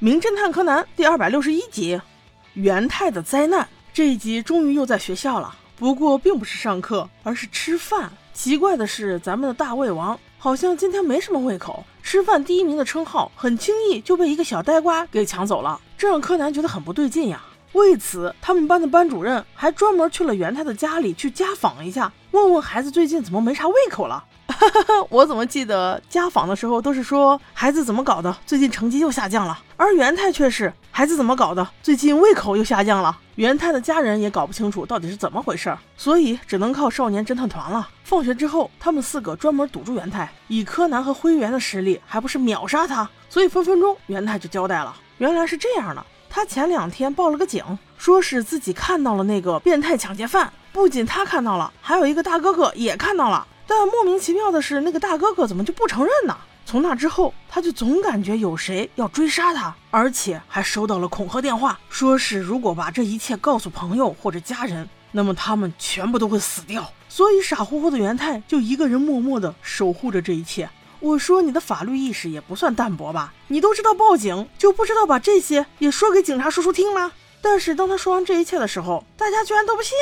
名侦探柯南第二百六十一集，元太的灾难。这一集终于又在学校了，不过并不是上课，而是吃饭。奇怪的是，咱们的大胃王好像今天没什么胃口，吃饭第一名的称号很轻易就被一个小呆瓜给抢走了，这让柯南觉得很不对劲呀。为此，他们班的班主任还专门去了元太的家里去家访一下，问问孩子最近怎么没啥胃口了。我怎么记得家访的时候都是说孩子怎么搞的，最近成绩又下降了，而元太却是孩子怎么搞的，最近胃口又下降了。元太的家人也搞不清楚到底是怎么回事，所以只能靠少年侦探团了。放学之后，他们四个专门堵住元太，以柯南和灰原的实力，还不是秒杀他？所以分分钟元太就交代了，原来是这样的，他前两天报了个警，说是自己看到了那个变态抢劫犯，不仅他看到了，还有一个大哥哥也看到了。但莫名其妙的是，那个大哥哥怎么就不承认呢？从那之后，他就总感觉有谁要追杀他，而且还收到了恐吓电话，说是如果把这一切告诉朋友或者家人，那么他们全部都会死掉。所以傻乎乎的元太就一个人默默的守护着这一切。我说你的法律意识也不算淡薄吧？你都知道报警，就不知道把这些也说给警察叔叔听吗？但是当他说完这一切的时候，大家居然都不信。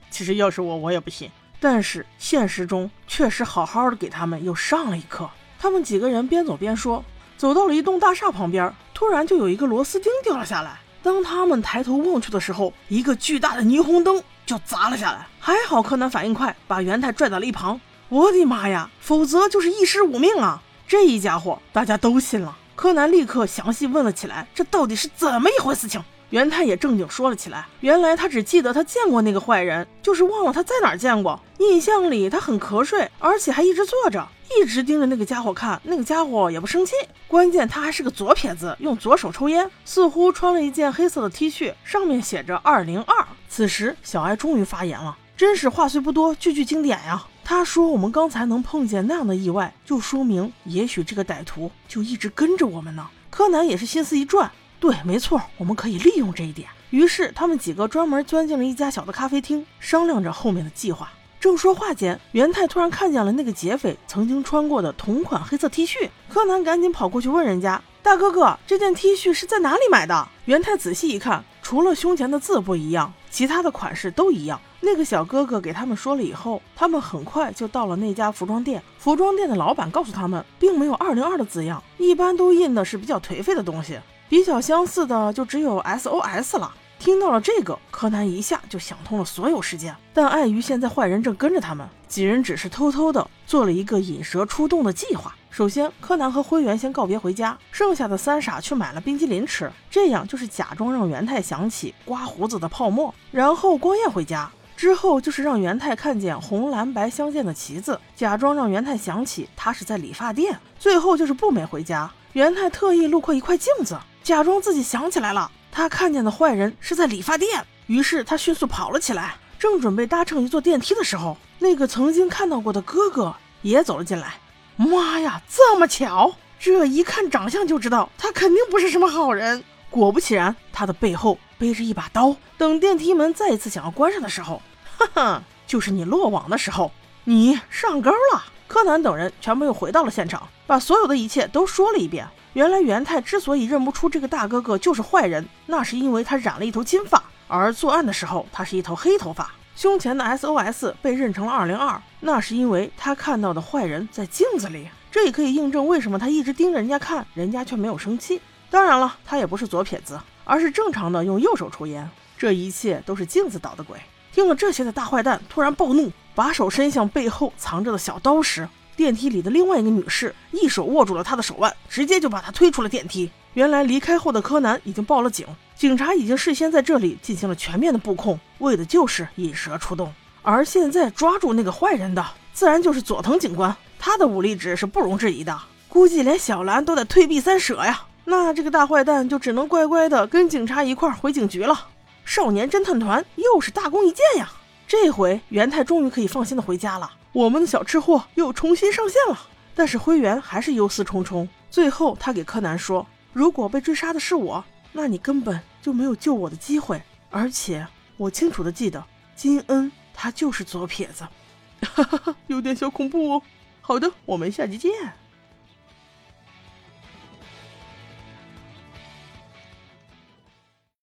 其实要是我，我也不信。但是现实中确实好好的给他们又上了一课。他们几个人边走边说，走到了一栋大厦旁边，突然就有一个螺丝钉掉了下来。当他们抬头望去的时候，一个巨大的霓虹灯就砸了下来。还好柯南反应快，把元太拽到了一旁。我的妈呀，否则就是一尸五命啊！这一家伙大家都信了。柯南立刻详细问了起来，这到底是怎么一回事情？元太也正经说了起来，原来他只记得他见过那个坏人，就是忘了他在哪儿见过。印象里他很瞌睡，而且还一直坐着，一直盯着那个家伙看。那个家伙也不生气，关键他还是个左撇子，用左手抽烟，似乎穿了一件黑色的 T 恤，上面写着二零二。此时小艾终于发言了，真是话虽不多，句句经典呀。他说：“我们刚才能碰见那样的意外，就说明也许这个歹徒就一直跟着我们呢。”柯南也是心思一转。对，没错，我们可以利用这一点。于是他们几个专门钻进了一家小的咖啡厅，商量着后面的计划。正说话间，元太突然看见了那个劫匪曾经穿过的同款黑色 T 恤。柯南赶紧跑过去问人家：“大哥哥，这件 T 恤是在哪里买的？”元太仔细一看，除了胸前的字不一样，其他的款式都一样。那个小哥哥给他们说了以后，他们很快就到了那家服装店。服装店的老板告诉他们，并没有二零二的字样，一般都印的是比较颓废的东西。比较相似的就只有 SOS 了。听到了这个，柯南一下就想通了所有事件。但碍于现在坏人正跟着他们，几人只是偷偷的做了一个引蛇出洞的计划。首先，柯南和灰原先告别回家，剩下的三傻去买了冰激凌吃，这样就是假装让元太想起刮胡子的泡沫。然后光彦回家之后，就是让元太看见红蓝白相间的旗子，假装让元太想起他是在理发店。最后就是步美回家，元太特意路过一块镜子。假装自己想起来了，他看见的坏人是在理发店，于是他迅速跑了起来，正准备搭乘一座电梯的时候，那个曾经看到过的哥哥也走了进来。妈呀，这么巧！这一看长相就知道他肯定不是什么好人。果不其然，他的背后背着一把刀。等电梯门再一次想要关上的时候，哈哈，就是你落网的时候，你上钩了。柯南等人全部又回到了现场，把所有的一切都说了一遍。原来元太之所以认不出这个大哥哥就是坏人，那是因为他染了一头金发，而作案的时候他是一头黑头发。胸前的 SOS 被认成了二零二，那是因为他看到的坏人在镜子里。这也可以印证为什么他一直盯着人家看，人家却没有生气。当然了，他也不是左撇子，而是正常的用右手抽烟。这一切都是镜子捣的鬼。听了这些的大坏蛋突然暴怒，把手伸向背后藏着的小刀时。电梯里的另外一个女士一手握住了他的手腕，直接就把他推出了电梯。原来离开后的柯南已经报了警，警察已经事先在这里进行了全面的布控，为的就是引蛇出洞。而现在抓住那个坏人的，自然就是佐藤警官，他的武力值是不容置疑的，估计连小兰都得退避三舍呀。那这个大坏蛋就只能乖乖的跟警察一块儿回警局了。少年侦探团又是大功一件呀！这回元太终于可以放心的回家了。我们的小吃货又重新上线了，但是灰原还是忧思忡忡。最后，他给柯南说：“如果被追杀的是我，那你根本就没有救我的机会。而且，我清楚的记得金恩他就是左撇子，哈哈哈，有点小恐怖哦。”好的，我们下集见。